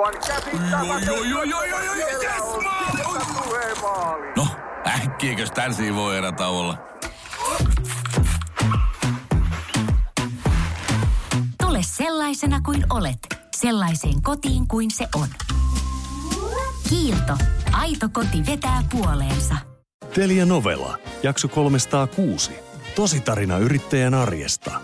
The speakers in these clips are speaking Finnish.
Aivan yes. No, äkkiäkös tän voi erä olla? Tule sellaisena kuin olet, sellaiseen kotiin kuin se on. Kiilto. Aito koti vetää puoleensa. Telia Novella, jakso 306. Tositarina yrittäjän arjesta.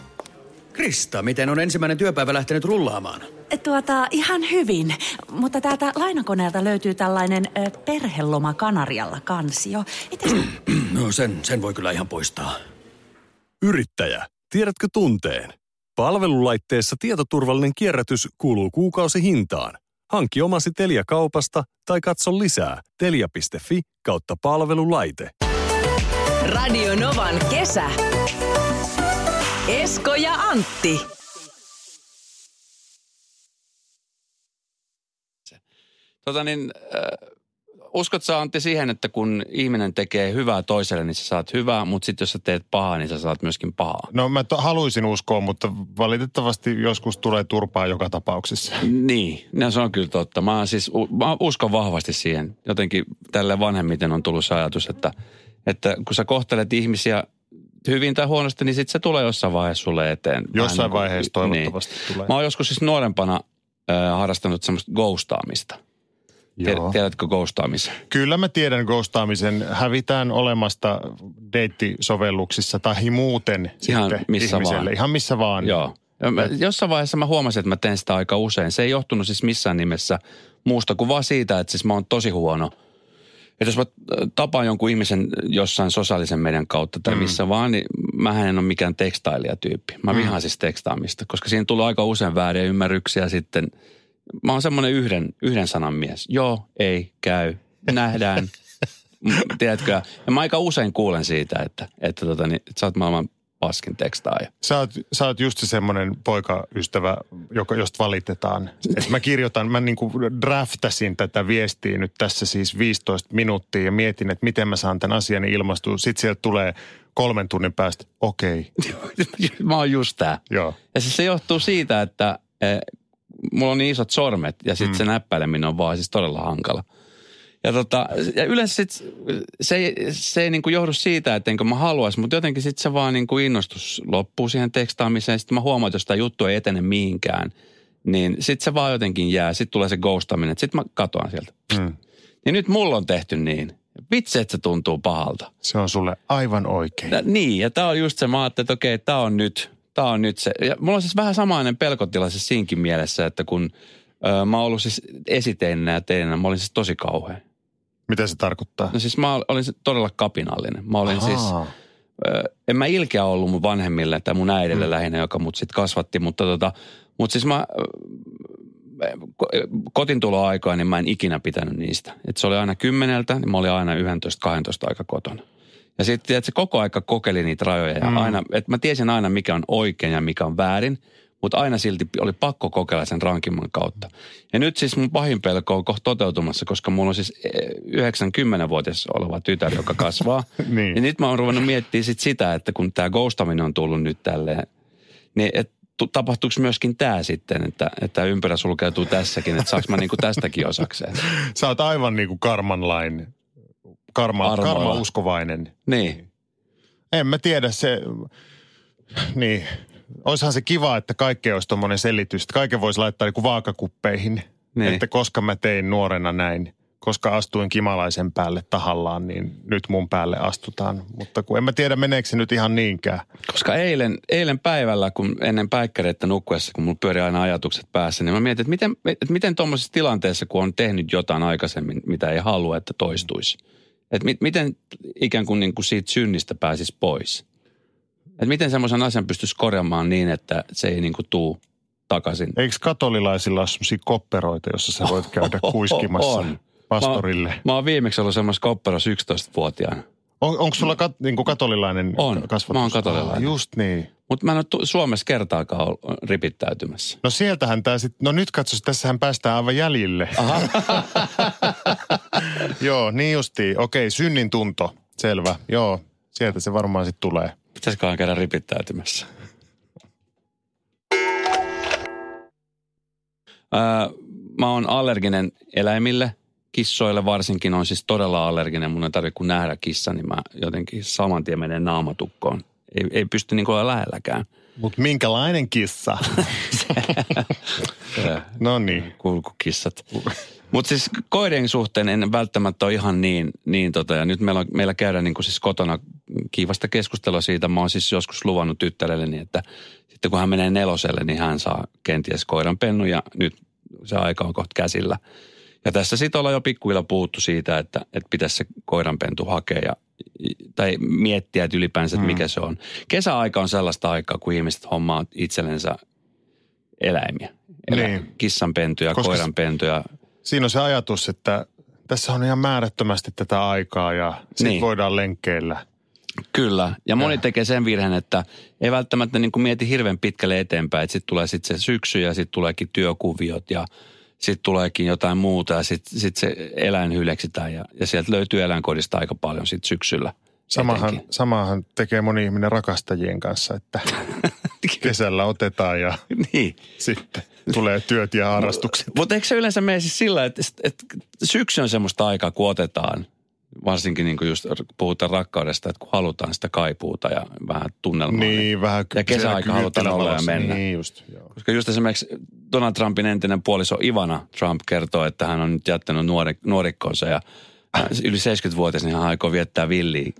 Krista, miten on ensimmäinen työpäivä lähtenyt rullaamaan? Tuota, ihan hyvin. Mutta täältä lainakoneelta löytyy tällainen ö, perheloma Kanarialla kansio. Mites... No sen, sen voi kyllä ihan poistaa. Yrittäjä, tiedätkö tunteen? Palvelulaitteessa tietoturvallinen kierrätys kuuluu kuukausihintaan. Hankki omasi Telia-kaupasta tai katso lisää telia.fi kautta palvelulaite. Radio Novan kesä. Esko ja Antti. Tota niin, äh, uskot sä Antti siihen, että kun ihminen tekee hyvää toiselle, niin sä saat hyvää, mutta sitten jos sä teet pahaa, niin sä saat myöskin pahaa. No mä to, haluaisin uskoa, mutta valitettavasti joskus tulee turpaa joka tapauksessa. Niin, no se on kyllä totta. Mä, siis, mä uskon vahvasti siihen. Jotenkin tälle vanhemmiten on tullut se ajatus, että, että kun sä kohtelet ihmisiä hyvin tai huonosti, niin sitten se tulee jossain vaiheessa sulle eteen. Jossain niin kuin- vaiheessa toivottavasti tulee. Mä oon joskus siis nuorempana äh, harrastanut semmoista ghostaamista. Joo. tiedätkö ghostaamisen? Kyllä mä tiedän ghostaamisen. Hävitään olemasta deittisovelluksissa tai muuten Ihan sitten missä ihmiselle. vaan. Ihan missä vaan. Joo. Ja Mä, jossain vaiheessa mä huomasin, että mä teen sitä aika usein. Se ei johtunut siis missään nimessä muusta kuin vaan siitä, että siis mä oon tosi huono. Että jos mä äh, tapaan jonkun ihmisen jossain sosiaalisen median kautta tai missä vaan, niin mä en ole mikään tekstailijatyyppi. Mä vihaan siis tekstaamista, koska siinä tulee aika usein vääriä ymmärryksiä sitten. Mä oon semmoinen yhden, yhden sanan mies. Joo, ei, käy, nähdään. Tiedätkö? Ja mä aika usein kuulen siitä, että, että, tota, niin, että sä oot maailman paskin tekstaaja. Sä oot, sä oot just se semmoinen poikaystävä, joka, josta valitetaan. Et mä kirjoitan, mä niinku draftasin tätä viestiä nyt tässä siis 15 minuuttia ja mietin, että miten mä saan tämän asian ilmastua. Sitten sieltä tulee kolmen tunnin päästä, okei, okay, mä oon just tää. joo. Ja siis se johtuu siitä, että eh, mulla on niin isot sormet ja sitten mm. se näppäileminen on vaan siis todella hankala. Ja, tota, ja yleensä sit, se, ei- se ei niinku johdu siitä, että enkö mä haluaisi, mutta jotenkin sitten se vaan niinku innostus loppuu siihen tekstaamiseen. Sitten mä huomaan, että jos tämä juttu ei etene mihinkään, niin sitten se vaan jotenkin jää. Sitten tulee se ghostaaminen, sitten mä katoan sieltä. Mm. Ja nyt mulla on tehty niin. Vitsi, että se tuntuu pahalta. Se on sulle aivan oikein. Tä- Niin, ja tämä on just se, mä ajattelin, että okei, tämä on nyt, tämä on nyt se. Ja mulla on siis vähän samainen pelkotila siis siinkin mielessä, että kun ö, mä oon ollut siis esiteinä ja teinä, mä olin siis tosi kauhea. Mitä se tarkoittaa? No siis mä olin siis todella kapinallinen. Mä olin siis, Ahaa. ö, en mä ilkeä ollut mun vanhemmille tai mun äidille mm. lähinnä, joka mut sitten kasvatti, mutta tota, mutta siis mä, kotintuloaikaa, niin mä en ikinä pitänyt niistä. Et se oli aina kymmeneltä, niin mä olin aina 11-12 aika kotona. Ja sitten että se koko aika kokeili niitä rajoja ja mm. aina, että mä tiesin aina mikä on oikein ja mikä on väärin, mutta aina silti oli pakko kokeilla sen rankimman kautta. Ja nyt siis mun pahin pelko on kohta toteutumassa, koska mulla on siis eh, 90-vuotias oleva tytär, joka kasvaa. Niin. Ja nyt mä oon ruvennut miettimään sit sitä, että kun tämä ghostaminen on tullut nyt tälleen, niin et, tu- tapahtuuko myöskin tämä sitten, että, että ympärä sulkeutuu tässäkin, että saanko mä niinku tästäkin osakseen? Sä oot aivan niin kuin karmanlain, karma, Armoilla. karma uskovainen. Niin. En mä tiedä se, niin. Oishan se kiva, että kaikkea olisi tuommoinen selitys. Että kaiken voisi laittaa niin vaakakuppeihin. Niin. Että koska mä tein nuorena näin, koska astuin kimalaisen päälle tahallaan, niin nyt mun päälle astutaan. Mutta kun en mä tiedä, meneekö se nyt ihan niinkään. Koska eilen, eilen päivällä, kun ennen päikkäreitä nukkuessa, kun mulla pyörii aina ajatukset päässä, niin mä mietin, että miten, että miten tuommoisessa tilanteessa, kun on tehnyt jotain aikaisemmin, mitä ei halua, että toistuisi. Että mi, miten ikään kuin, niin kuin siitä synnistä pääsisi pois. Että miten semmoisen asian pystyisi korjaamaan niin, että se ei niin kuin tuu takaisin. Eikö katolilaisilla ole sellaisia kopperoita, jossa sä voit käydä kuiskimassa On. pastorille? Mä, mä oon viimeksi ollut semmoisessa kopperossa 11-vuotiaana. On, onko sulla kat, niin kuin katolilainen On. kasvatus? Mä oon katolilainen. Ah, just niin. Mutta mä en ole tu- Suomessa kertaakaan ollut ripittäytymässä. No sieltähän tämä sitten, no nyt katsos, tässähän päästään aivan jäljille. Joo, niin justiin. Okei, synnin tunto. Selvä. Joo, sieltä se varmaan sitten tulee. Pitäisiköhän käydä ripittäytymässä? Ää, mä oon allerginen eläimille, kissoille varsinkin on siis todella allerginen. Mun ei tarvitse kun nähdä kissa, niin mä jotenkin saman tien menen naamatukkoon. Ei, ei pysty niin olla lähelläkään. Mutta minkälainen kissa? no niin. Kulkukissat. Mutta siis koirien suhteen en välttämättä ole ihan niin, niin tota, ja nyt meillä, on, meillä käydään niin kuin siis kotona kiivasta keskustelua siitä. Mä oon siis joskus luvannut tyttärelleni, että sitten kun hän menee neloselle, niin hän saa kenties koiran pennu ja nyt se aika on kohta käsillä. Ja tässä sitten ollaan jo pikkuilla puhuttu siitä, että, että pitäisi se koiranpentu hakea ja, tai miettiä, että ylipäänsä, että mikä se on. Kesäaika on sellaista aikaa, kun ihmiset hommaa itsellensä eläimiä. Elä, Niin. Kissanpentuja, Koska- koiranpentuja. Siinä on se ajatus, että tässä on ihan määrättömästi tätä aikaa ja sitten Niin. voidaan lenkkeillä. Kyllä. Ja moni tekee sen virheen, että ei välttämättä niin kuin mieti hirveän pitkälle eteenpäin. Että sitten tulee sitten se syksy ja sitten tuleekin työkuviot ja sitten tuleekin jotain muuta ja sitten sit se eläin hyleksitään ja, ja sieltä löytyy eläinkodista aika paljon sitten syksyllä. Samahan, samahan tekee moni ihminen rakastajien kanssa, että kesällä otetaan ja niin. sitten tulee työt ja harrastukset. Mutta eikö se yleensä mene siis sillä, että, että syksy on semmoista aikaa, kun otetaan, varsinkin niin kuin just puhutaan rakkaudesta, että kun halutaan sitä kaipuuta ja vähän tunnelmaa. Niin, vähän Ja kesäaika halutaan olla ja mennä. Niin just, joo. Koska just esimerkiksi Donald Trumpin entinen puoliso Ivana Trump kertoo, että hän on nyt jättänyt nuori, nuorikkonsa ja yli 70-vuotias, niin hän aikoo viettää villiä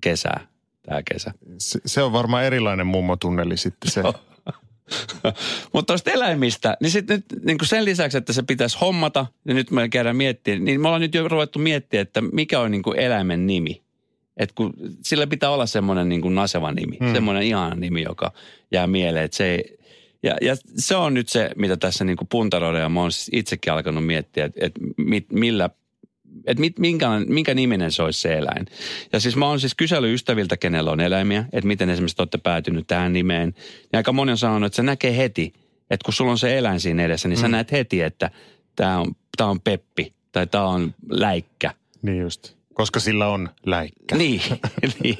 kesää, tämä kesä. Se, se on varmaan erilainen mummotunneli sitten se. Mutta tuosta eläimistä, niin sitten nyt niin sen lisäksi, että se pitäisi hommata, ja nyt me käydään miettimään, niin me ollaan nyt jo ruvettu miettimään, että mikä on niin eläimen nimi. Että kun sillä pitää olla semmoinen niin kuin naseva nimi, hmm. semmoinen ihana nimi, joka jää mieleen. Että se ei, ja, ja se on nyt se, mitä tässä niin kuin puntaroidaan, ja mä oon siis itsekin alkanut miettiä, että, että mit, millä että mit, minkä, minkä niminen se olisi se eläin. Ja siis mä oon siis kysellyt ystäviltä, kenellä on eläimiä, että miten esimerkiksi te olette päätynyt tähän nimeen. Ja aika moni on sanonut, että se näkee heti, että kun sulla on se eläin siinä edessä, niin sä näet heti, että tämä on, tää on Peppi tai tämä on Läikkä. Niin just. Koska sillä on läikkä. Niin, niin,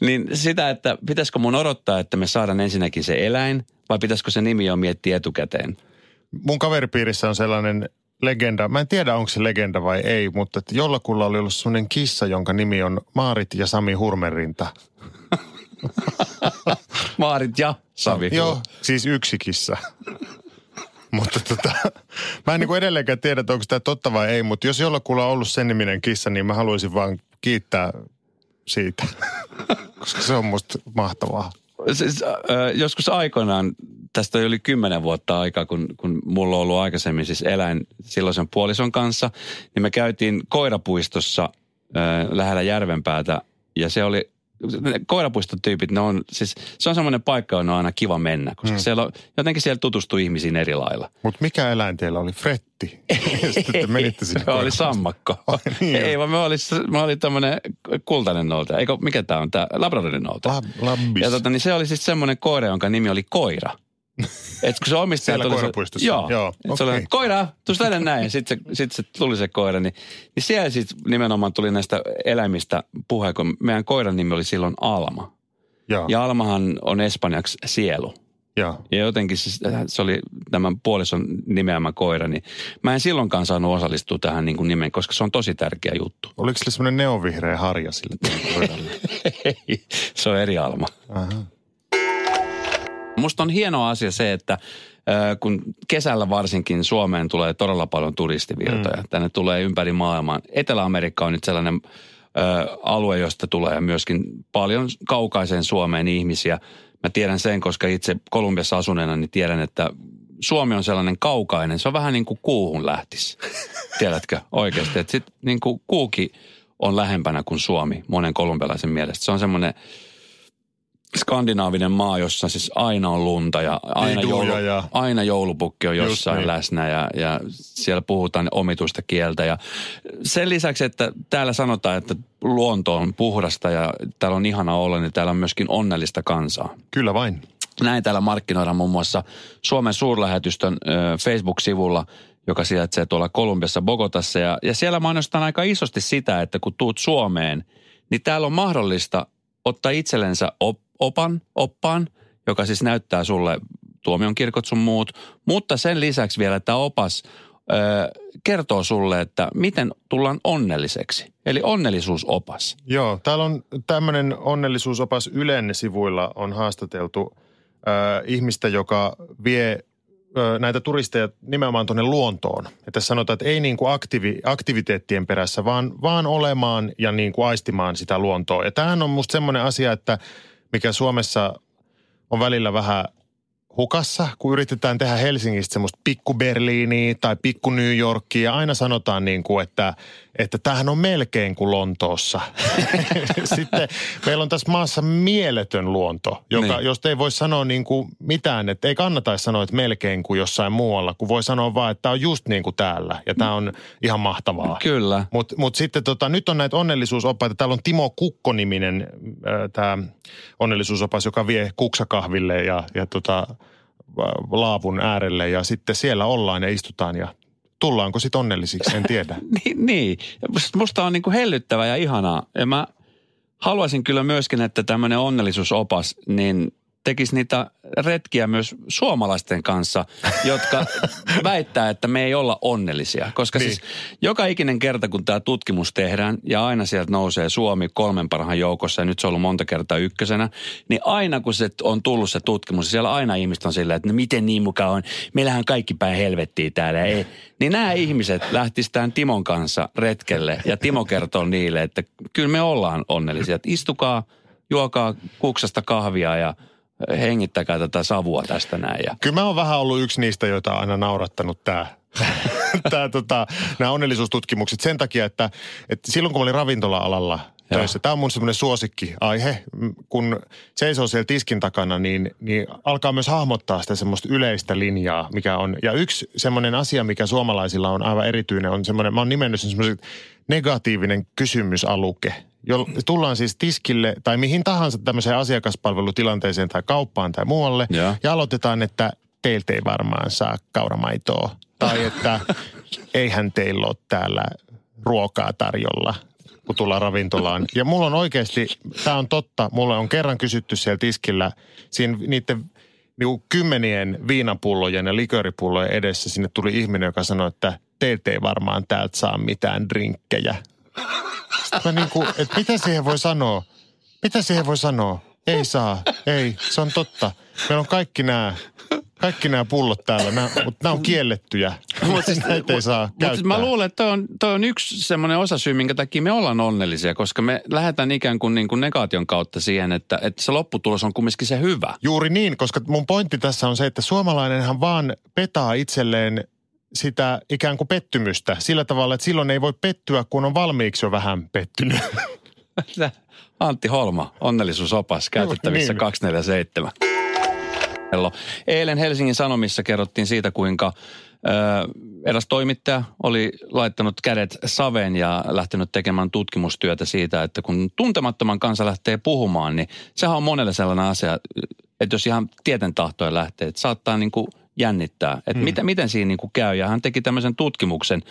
niin sitä, että pitäisikö mun odottaa, että me saadaan ensinnäkin se eläin vai pitäisikö se nimi jo miettiä etukäteen? Mun kaveripiirissä on sellainen legenda, mä en tiedä onko se legenda vai ei, mutta että jollakulla oli ollut sellainen kissa, jonka nimi on Maarit ja Sami Hurmerinta. Maarit ja Savi. Joo, siis yksi kissa. mutta tota, mä en niin edelleenkään tiedä, että onko tämä totta vai ei, mutta jos jollakulla on ollut sen niminen kissa, niin mä haluaisin vaan kiittää siitä, koska se on musta mahtavaa. Siis, äh, joskus aikoinaan, tästä oli kymmenen vuotta aikaa, kun, kun mulla on ollut aikaisemmin siis eläin silloisen puolison kanssa, niin me käytiin koirapuistossa äh, lähellä Järvenpäätä ja se oli koirapuistotyypit, ne on siis, se on semmoinen paikka, johon on aina kiva mennä, koska hmm. siellä on, jotenkin siellä tutustuu ihmisiin eri lailla. Mutta mikä eläin teillä oli? Fretti? Ja sitten te menitte sinne oli sammakko. niin Ei, vaan mä olin, mä olin tämmöinen kultainen noutaja. Eikö, mikä tää on? Tää Labradorin noutaja. Lab, labbis. Ja tota, niin se oli siis semmoinen koira, jonka nimi oli Koira. Et kun se omistaja tuli se-? Joo. Joo, Et se oli, koira, tuu tänne näin. Sitten se, sit se tuli se koira. Niin, niin siellä sitten nimenomaan tuli näistä eläimistä puhe, kun meidän koiran nimi oli silloin Alma. Joo, Ja Almahan on espanjaksi sielu. joo. Ja jotenkin siis, se oli tämän puolison nimeämä koira, niin mä en silloinkaan saanut osallistua tähän niin kuin nimeen, koska se on tosi tärkeä juttu. Oliko sillä semmoinen neonvihreä harja sillä? Ei, se on eri Alma. Aha. Musta on hieno asia se, että kun kesällä varsinkin Suomeen tulee todella paljon turistivirtoja. Mm. Tänne tulee ympäri maailmaa. Etelä-Amerikka on nyt sellainen äh, alue, josta tulee myöskin paljon kaukaiseen Suomeen ihmisiä. Mä tiedän sen, koska itse Kolumbiassa asuneena, niin tiedän, että Suomi on sellainen kaukainen. Se on vähän niin kuin kuuhun lähtisi. Tiedätkö oikeasti? Että sit niin kuin kuuki on lähempänä kuin Suomi monen kolumbialaisen mielestä. Se on semmoinen skandinaavinen maa, jossa siis aina on lunta ja aina, Iduja joulu, ja- aina joulupukki on Just jossain niin. läsnä ja, ja siellä puhutaan omituista kieltä. Ja sen lisäksi, että täällä sanotaan, että luonto on puhdasta ja täällä on ihana olla, niin täällä on myöskin onnellista kansaa. Kyllä vain. Näin täällä markkinoidaan muun muassa Suomen suurlähetystön Facebook-sivulla, joka sijaitsee tuolla Kolumbiassa Bogotassa. Ja, ja siellä mainostaan aika isosti sitä, että kun tuut Suomeen, niin täällä on mahdollista ottaa itsellensä op, opan, oppaan, joka siis näyttää sulle tuomion kirkot sun muut. Mutta sen lisäksi vielä tämä opas ö, kertoo sulle, että miten tullaan onnelliseksi. Eli onnellisuusopas. Joo, täällä on tämmöinen onnellisuusopas Ylen sivuilla on haastateltu äh, ihmistä, joka vie ö, näitä turisteja nimenomaan tuonne luontoon. Ja tässä sanotaan, että ei niin kuin aktivi, aktiviteettien perässä, vaan, vaan olemaan ja niin kuin aistimaan sitä luontoa. Ja tämähän on musta semmoinen asia, että mikä Suomessa on välillä vähän hukassa, kun yritetään tehdä Helsingistä semmoista pikku Berliiniä tai pikku New Yorkia. Ja aina sanotaan niin kuin, että, että tämähän on melkein kuin Lontoossa. Sitten meillä on tässä maassa mieletön luonto, joka, Niin. josta ei voi sanoa niin kuin mitään. Että ei kannataisi sanoa, että melkein kuin jossain muualla, kun voi sanoa vaan, että tämä on just niin kuin täällä. Ja tämä on ihan mahtavaa. Kyllä. Mutta mut sitten tota, nyt on näitä onnellisuusoppaita. Täällä on Timo Kukko-niminen tämä onnellisuusopas, joka vie kuksakahville ja, ja tota, laavun äärelle. Ja sitten siellä ollaan ja istutaan ja tullaanko sitten onnellisiksi, en tiedä. Niin, niin. Musta- on niin kuin hellyttävää ja ihanaa. Ja mä haluaisin kyllä myöskin, että tämmöinen onnellisuusopas, niin tekisi niitä retkiä myös suomalaisten kanssa, jotka väittää, että me ei olla onnellisia. Koska Niin. niin. siis joka ikinen kerta, kun tämä tutkimus tehdään ja aina sieltä nousee Suomi kolmen parhaan joukossa ja nyt se on ollut monta kertaa ykkösenä, niin aina kun se on tullut se tutkimus, siellä aina ihmiset on silleen, että no miten niin mukaan on, meillähän kaikki päin helvettiä täällä. Ei. Niin nämä ihmiset lähtisivät Timon kanssa retkelle ja Timo kertoo niille, että kyllä me ollaan onnellisia. Että istukaa, juokaa kuksasta kahvia ja hengittäkää tätä savua tästä näin. Ja Kyllä mä oon vähän ollut yksi niistä, joita on aina naurattanut tämä. Tää, tota, nämä onnellisuustutkimukset sen takia, että, että silloin kun mä olin ravintola-alalla töissä, tämä on mun semmoinen suosikkiaihe, kun seisoo siellä tiskin takana, niin, niin alkaa myös hahmottaa sitä semmoista yleistä linjaa, mikä on. Ja yksi semmoinen asia, mikä suomalaisilla on aivan erityinen, on semmoinen, mä oon nimennyt sen semmoisen negatiivinen kysymysaluke. Jo, tullaan siis tiskille tai mihin tahansa tämmöiseen asiakaspalvelutilanteeseen tai kauppaan tai muualle. Joo. Ja aloitetaan, että teiltä ei varmaan saa kauramaitoa. Tai että eihän teillä ole täällä ruokaa tarjolla, kun tullaan ravintolaan. Ja mulla on oikeasti, tämä on totta, mulla on kerran kysytty siellä tiskillä, siinä niiden niinku kymmenien viinapullojen ja likööripullojen edessä sinne tuli ihminen, joka sanoi, että teiltä ei varmaan täältä saa mitään drinkkejä. Sitten mä niinku, että mitä siihen voi sanoa? Mitä siihen voi sanoa? Ei saa, ei, se on totta. Meillä on kaikki nämä, kaikki nämä pullot täällä, nämä, mutta nämä on kiellettyjä. Mutta siis näitä ei saa Mutta käyttää. mä luulen, että toi on, toi on yksi semmoinen osasyy, minkä takia me ollaan onnellisia, koska me lähdetään ikään kuin, niin kuin negaation kautta siihen, että, että se lopputulos on kumminkin se hyvä. Juuri niin, koska mun pointti tässä on se, että suomalainenhan vaan petaa itselleen sitä ikään kuin pettymystä sillä tavalla, että silloin ei voi pettyä, kun on valmiiksi jo vähän pettynyt. Antti Holma, onnellisuusopas, käytettävissä niin. 247. Kello. Eilen Helsingin Sanomissa kerrottiin siitä, kuinka ö, eräs toimittaja oli laittanut kädet saveen ja lähtenyt tekemään tutkimustyötä siitä, että kun tuntemattoman kanssa lähtee puhumaan, niin sehän on monelle sellainen asia, että jos ihan tieten tahtoen lähtee, että saattaa niin kuin jännittää, että Hmm. miten, miten siinä niin kuin käy. Ja hän teki tämmöisen tutkimuksen,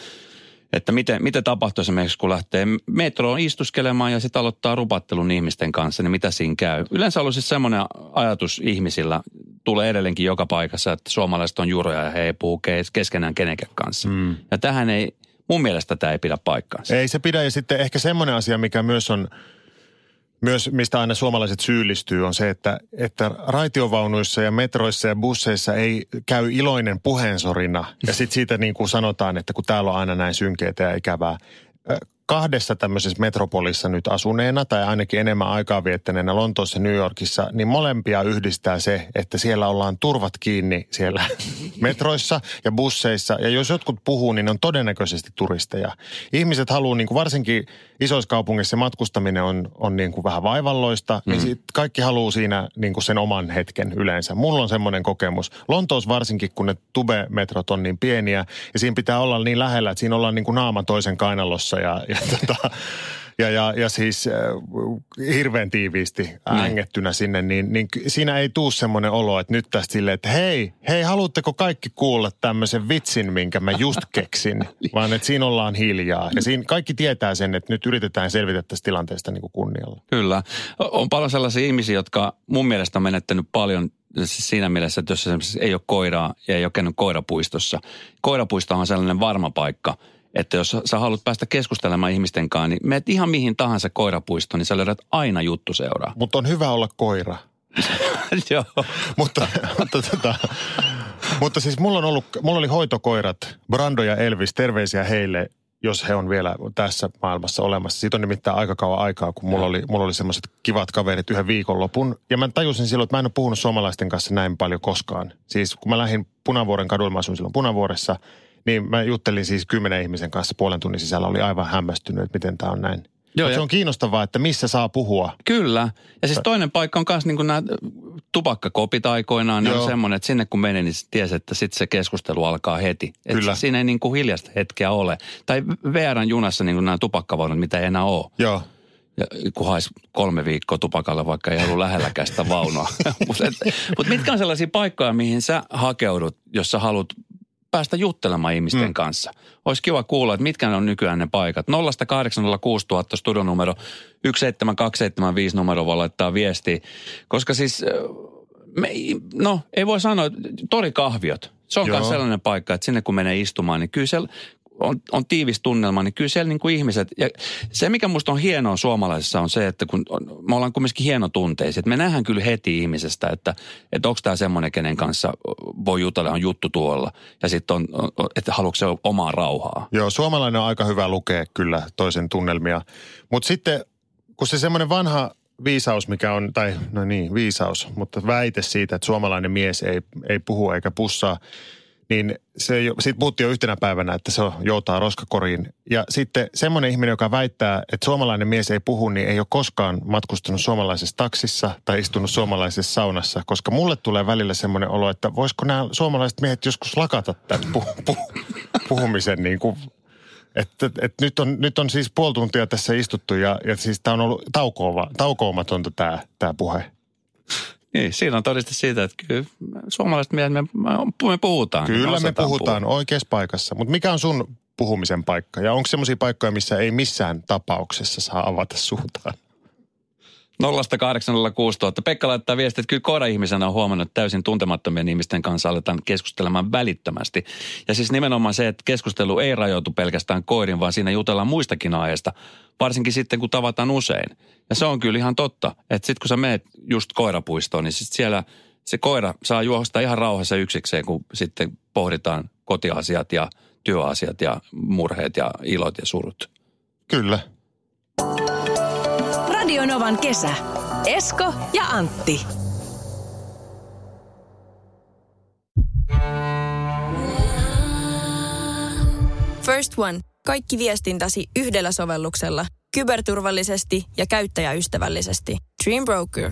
että miten, miten tapahtuu esimerkiksi, kun lähtee metroon istuskelemaan ja sitten aloittaa rupattelun ihmisten kanssa, niin mitä siinä käy. Yleensä on ollut siis semmoinen ajatus ihmisillä, tulee edelleenkin joka paikassa, että suomalaiset on juroja ja he ei puhu kes- keskenään kenenkään kanssa. Mm. Ja tähän ei, mun mielestä tämä ei pidä paikkaansa. Ei se pidä. Ja sitten ehkä semmoinen asia, mikä myös on, myös mistä aina suomalaiset syyllistyy, on se, että, että raitiovaunuissa ja metroissa ja busseissa ei käy iloinen puheensorina. Ja sitten siitä niin kuin sanotaan, että kun täällä on aina näin synkeitä ja ikävää. Kahdessa tämmöisessä metropolissa nyt asuneena tai ainakin enemmän aikaa viettäneenä Lontoossa ja New Yorkissa, niin molempia yhdistää se, että siellä ollaan turvat kiinni siellä metroissa ja busseissa. Ja jos jotkut puhuu, niin ne on todennäköisesti turisteja. Ihmiset haluaa, niin kuin varsinkin isoissa kaupungeissa matkustaminen on, on niin kuin vähän vaivalloista, mm. niin sit kaikki haluaa siinä niin kuin sen oman hetken yleensä. Mulla on semmoinen kokemus. Lontoossa varsinkin, kun ne tube-metrot on niin pieniä ja siinä pitää olla niin lähellä, että siinä ollaan niin kuin naama toisen kainalossa ja, ja, tota, ja, ja, ja siis äh, hirveän tiiviisti ängettynä sinne, niin, niin siinä ei tuu semmoinen olo, että nyt tästä silleen, että hei, hei, haluatteko kaikki kuulla tämmöisen vitsin, minkä mä just keksin, vaan että siinä ollaan hiljaa. Ja siinä kaikki tietää sen, että nyt yritetään selvitä tästä tilanteesta niin kuin kunnialla. Kyllä. On paljon sellaisia ihmisiä, jotka mun mielestä on menettänyt paljon siinä mielessä, että jos ei ole koiraa ja ei ole käynyt koirapuistossa. Koirapuisto on sellainen varma paikka, että jos sä haluat päästä keskustelemaan ihmisten kanssa, niin meet ihan mihin tahansa koirapuistoon, niin sä löydät aina juttu seuraa. Mutta on hyvä olla koira. Joo. mutta, mutta, tota, mutta siis mulla, on ollut, mulla oli hoitokoirat, Brando ja Elvis, terveisiä heille, jos he on vielä tässä maailmassa olemassa. Siitä on nimittäin aika kauan aikaa, kun mulla oli, mulla oli semmoiset kivat kaverit yhden viikonlopun. Ja mä tajusin silloin, että mä en ole puhunut suomalaisten kanssa näin paljon koskaan. Siis kun mä lähdin Punavuoren kadulla, mä asuin silloin Punavuoressa, niin mä juttelin siis kymmenen ihmisen kanssa puolen tunnin sisällä. Oli aivan hämmästynyt, että miten tämä on näin. Joo, Mut se ja- on kiinnostavaa, että missä saa puhua. Kyllä. Ja siis toinen paikka on myös niin nämä tupakkakopit aikoinaan. Ne Joo. on semmoinen, että sinne kun menee, niin tiesi, että sitten se keskustelu alkaa heti. Et Kyllä. Siinä ei niin kuin hiljasta hetkeä ole. Tai VRn junassa niin kuin nämä tupakkavaunut, mitä ei enää ole. Joo. Ja kun haisi kolme viikkoa tupakalla, vaikka ei ollut lähelläkään sitä vaunua. Mutta mut mitkä on sellaisia paikkoja, mihin sä hakeudut, jos sä haluat päästä juttelemaan ihmisten mm. kanssa? Olisi kiva kuulla, että mitkä ne on nykyään ne paikat. 0806 000 studionumero 17275 numero voi laittaa viestiä. Koska siis, me, no ei voi sanoa, torikahviot. Se on myös sellainen paikka, että sinne kun menee istumaan, niin kyllä siellä on, on tiivis tunnelma, niin kyllä siellä niin kuin ihmiset, ja se mikä musta on hienoa suomalaisessa on se, että kun on, me ollaan kumminkin hienotunteisia, että me nähdään kyllä heti ihmisestä, että, että onko tämä semmoinen, kenen kanssa voi jutella, on juttu tuolla, ja sitten on, on, että haluatko se omaa rauhaa. Joo, suomalainen on aika hyvä lukea kyllä toisen tunnelmia. Mutta sitten, kun se semmoinen vanha viisaus, mikä on, tai no niin, viisaus, mutta väite siitä, että suomalainen mies ei, ei puhu eikä pussaa, niin se siitä puhuttiin jo yhtenä päivänä, että se joutaa roskakoriin. Ja sitten semmoinen ihminen, joka väittää, että suomalainen mies ei puhu, niin ei ole koskaan matkustanut suomalaisessa taksissa tai istunut suomalaisessa saunassa, koska mulle tulee välillä semmoinen olo, että voisiko nämä suomalaiset miehet joskus lakata tämän puh- puh- puhumisen niin kuin että, että nyt, on, nyt on siis puoli tuntia tässä istuttu ja, ja siis tämä on ollut taukoomatonta tämä, tämä puhe. Niin, siinä on todiste siitä, että kyllä suomalaiset miehet, me, me puhutaan. Kyllä me osataan puhutaan puhua. oikeassa paikassa, mutta mikä on sun puhumisen paikka? Ja onko semmoisia paikkoja, missä ei missään tapauksessa saa avata suutaan? 0806 000. Pekka laittaa viestiä, että kyllä koira-ihmisenä on huomannut, että täysin tuntemattomien ihmisten kanssa aletaan keskustelemaan välittömästi. Ja siis nimenomaan se, että keskustelu ei rajoitu pelkästään koirin, vaan siinä jutellaan muistakin aiheista. Varsinkin sitten, kun tavataan usein. Ja se on kyllä ihan totta, että sitten kun sä meet just koirapuistoon, niin sit siellä se koira saa juosta ihan rauhassa yksikseen, kun sitten pohditaan kotiasiat ja työasiat ja murheet ja ilot ja surut. Kyllä. Radio Novan kesä. Esko ja Antti. First One. Kaikki viestintäsi yhdellä sovelluksella. Kyberturvallisesti ja käyttäjäystävällisesti. Dream Broker.